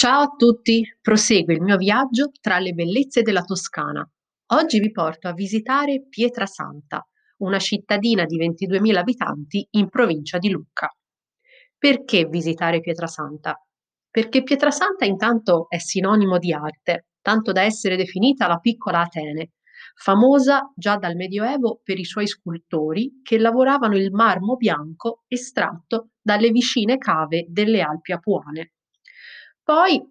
Ciao a tutti, prosegue il mio viaggio tra le bellezze della Toscana. Oggi vi porto a visitare Pietrasanta, una cittadina di 22.000 abitanti in provincia di Lucca. Perché visitare Pietrasanta? Perché Pietrasanta intanto è sinonimo di arte, tanto da essere definita la piccola Atene, famosa già dal Medioevo per i suoi scultori che lavoravano il marmo bianco estratto dalle vicine cave delle Alpi Apuane. Poi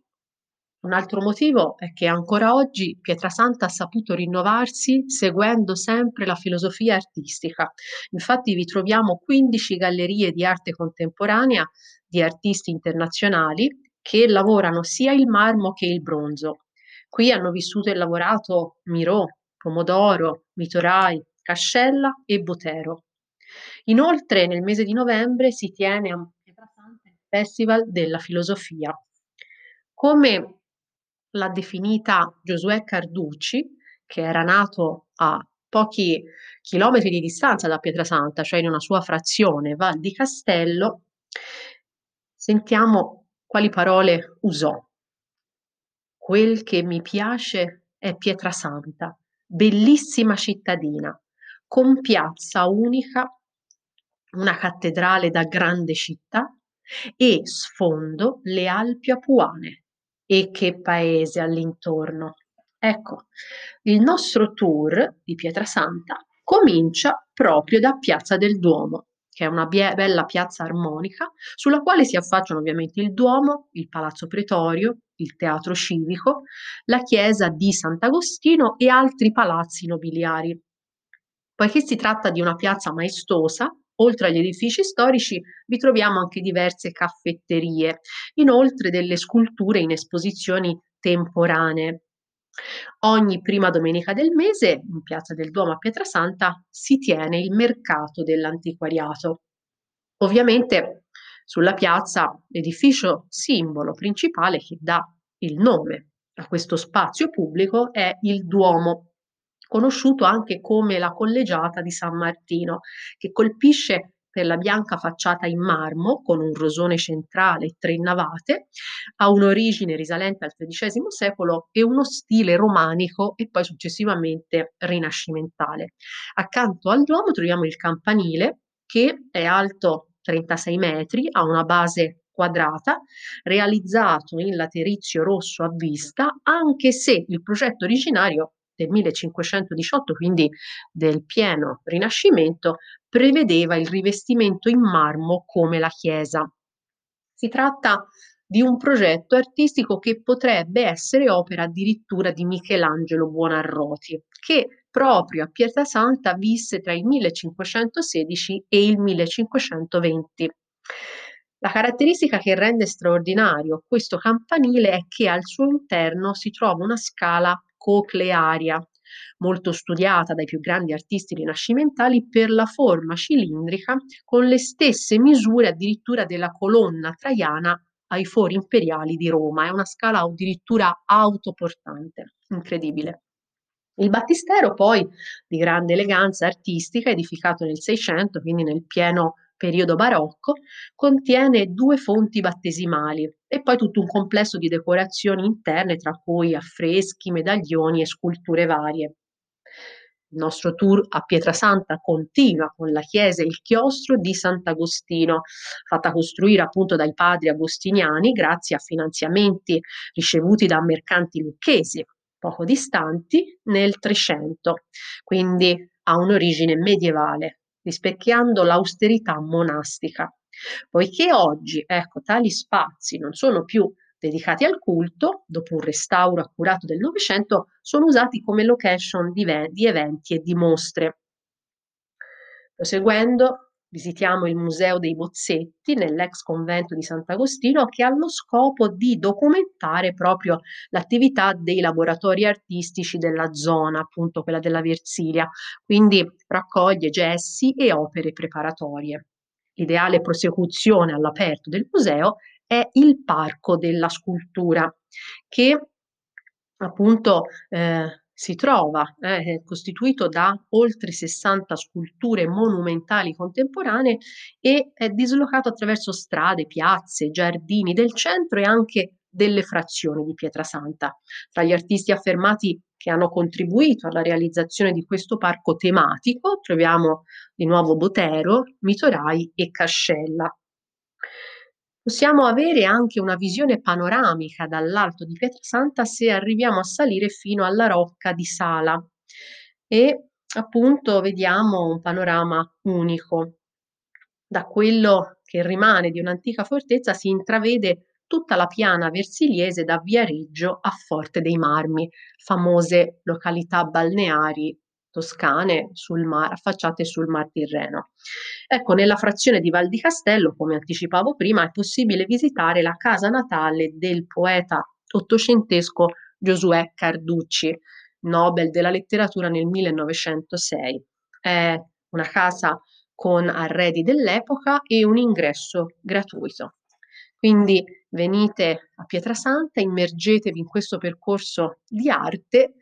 un altro motivo è che ancora oggi Pietrasanta ha saputo rinnovarsi seguendo sempre la filosofia artistica. Infatti vi troviamo 15 gallerie di arte contemporanea di artisti internazionali che lavorano sia il marmo che il bronzo. Qui hanno vissuto e lavorato Miró, Pomodoro, Mitorai, Cascella e Botero. Inoltre nel mese di novembre si tiene a Pietrasanta il Festival della Filosofia. Come l'ha definita Giosuè Carducci, che era nato a pochi chilometri di distanza da Pietrasanta, cioè in una sua frazione, Val di Castello, sentiamo quali parole usò. Quel che mi piace è Pietrasanta, bellissima cittadina, con piazza unica, una cattedrale da grande città e sfondo le Alpi Apuane. E che paese all'intorno. Ecco, il nostro tour di Pietrasanta comincia proprio da Piazza del Duomo, che è una bella piazza armonica sulla quale si affacciano ovviamente il Duomo, il Palazzo Pretorio, il Teatro Civico, la chiesa di Sant'Agostino e altri palazzi nobiliari. Poiché si tratta di una piazza maestosa, oltre agli edifici storici vi troviamo anche diverse caffetterie, inoltre delle sculture in esposizioni temporanee. Ogni prima domenica del mese, in Piazza del Duomo a Pietrasanta, si tiene il mercato dell'antiquariato. Ovviamente sulla piazza l'edificio simbolo principale che dà il nome a questo spazio pubblico è il Duomo, conosciuto anche come la collegiata di San Martino, che colpisce per la bianca facciata in marmo con un rosone centrale e tre navate, ha un'origine risalente al XIII secolo e uno stile romanico e poi successivamente rinascimentale. Accanto al Duomo troviamo il campanile che è alto 36 metri, ha una base quadrata, realizzato in laterizio rosso a vista, anche se il progetto originario del 1518, quindi del pieno Rinascimento, prevedeva il rivestimento in marmo come la chiesa. Si tratta di un progetto artistico che potrebbe essere opera addirittura di Michelangelo Buonarroti, che proprio a Pietrasanta visse tra il 1516 e il 1520. La caratteristica che rende straordinario questo campanile è che al suo interno si trova una scala coclearia, molto studiata dai più grandi artisti rinascimentali per la forma cilindrica con le stesse misure addirittura della colonna traiana ai fori imperiali di Roma. È una scala addirittura autoportante, incredibile. Il battistero poi, di grande eleganza artistica, edificato nel Seicento, quindi nel pieno periodo barocco, contiene due fonti battesimali e poi tutto un complesso di decorazioni interne, tra cui affreschi, medaglioni e sculture varie. Il nostro tour a Pietrasanta continua con la chiesa e il chiostro di Sant'Agostino, fatta costruire appunto dai padri agostiniani grazie a finanziamenti ricevuti da mercanti lucchesi poco distanti nel Trecento, quindi ha un'origine medievale, rispecchiando l'austerità monastica. Poiché oggi, ecco, tali spazi non sono più dedicati al culto, dopo un restauro accurato del Novecento, sono usati come location di, di eventi e di mostre. Proseguendo, visitiamo il Museo dei Bozzetti nell'ex convento di Sant'Agostino che ha lo scopo di documentare proprio l'attività dei laboratori artistici della zona, appunto quella della Versilia, quindi raccoglie gessi e opere preparatorie. L'ideale prosecuzione all'aperto del museo è il Parco della Scultura, che appunto eh, si trova, eh, costituito da oltre 60 sculture monumentali contemporanee e è dislocato attraverso strade, piazze, giardini del centro e anche delle frazioni di Pietrasanta. Tra gli artisti affermati che hanno contribuito alla realizzazione di questo parco tematico troviamo di nuovo Botero, Mitorai e Cascella. Possiamo avere anche una visione panoramica dall'alto di Pietrasanta se arriviamo a salire fino alla rocca di Sala e appunto vediamo un panorama unico. Da quello che rimane di un'antica fortezza si intravede tutta la piana versiliese da Viareggio a Forte dei Marmi, famose località balneari toscane sul mar, affacciate sul Mar Tirreno. Ecco, nella frazione di Val di Castello, come anticipavo prima, è possibile visitare la casa natale del poeta ottocentesco Giosuè Carducci, Nobel della letteratura nel 1906. È una casa con arredi dell'epoca e un ingresso gratuito. Quindi venite a Pietrasanta, immergetevi in questo percorso di arte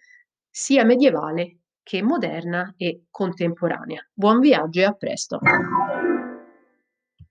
sia medievale che moderna e contemporanea. Buon viaggio e a presto!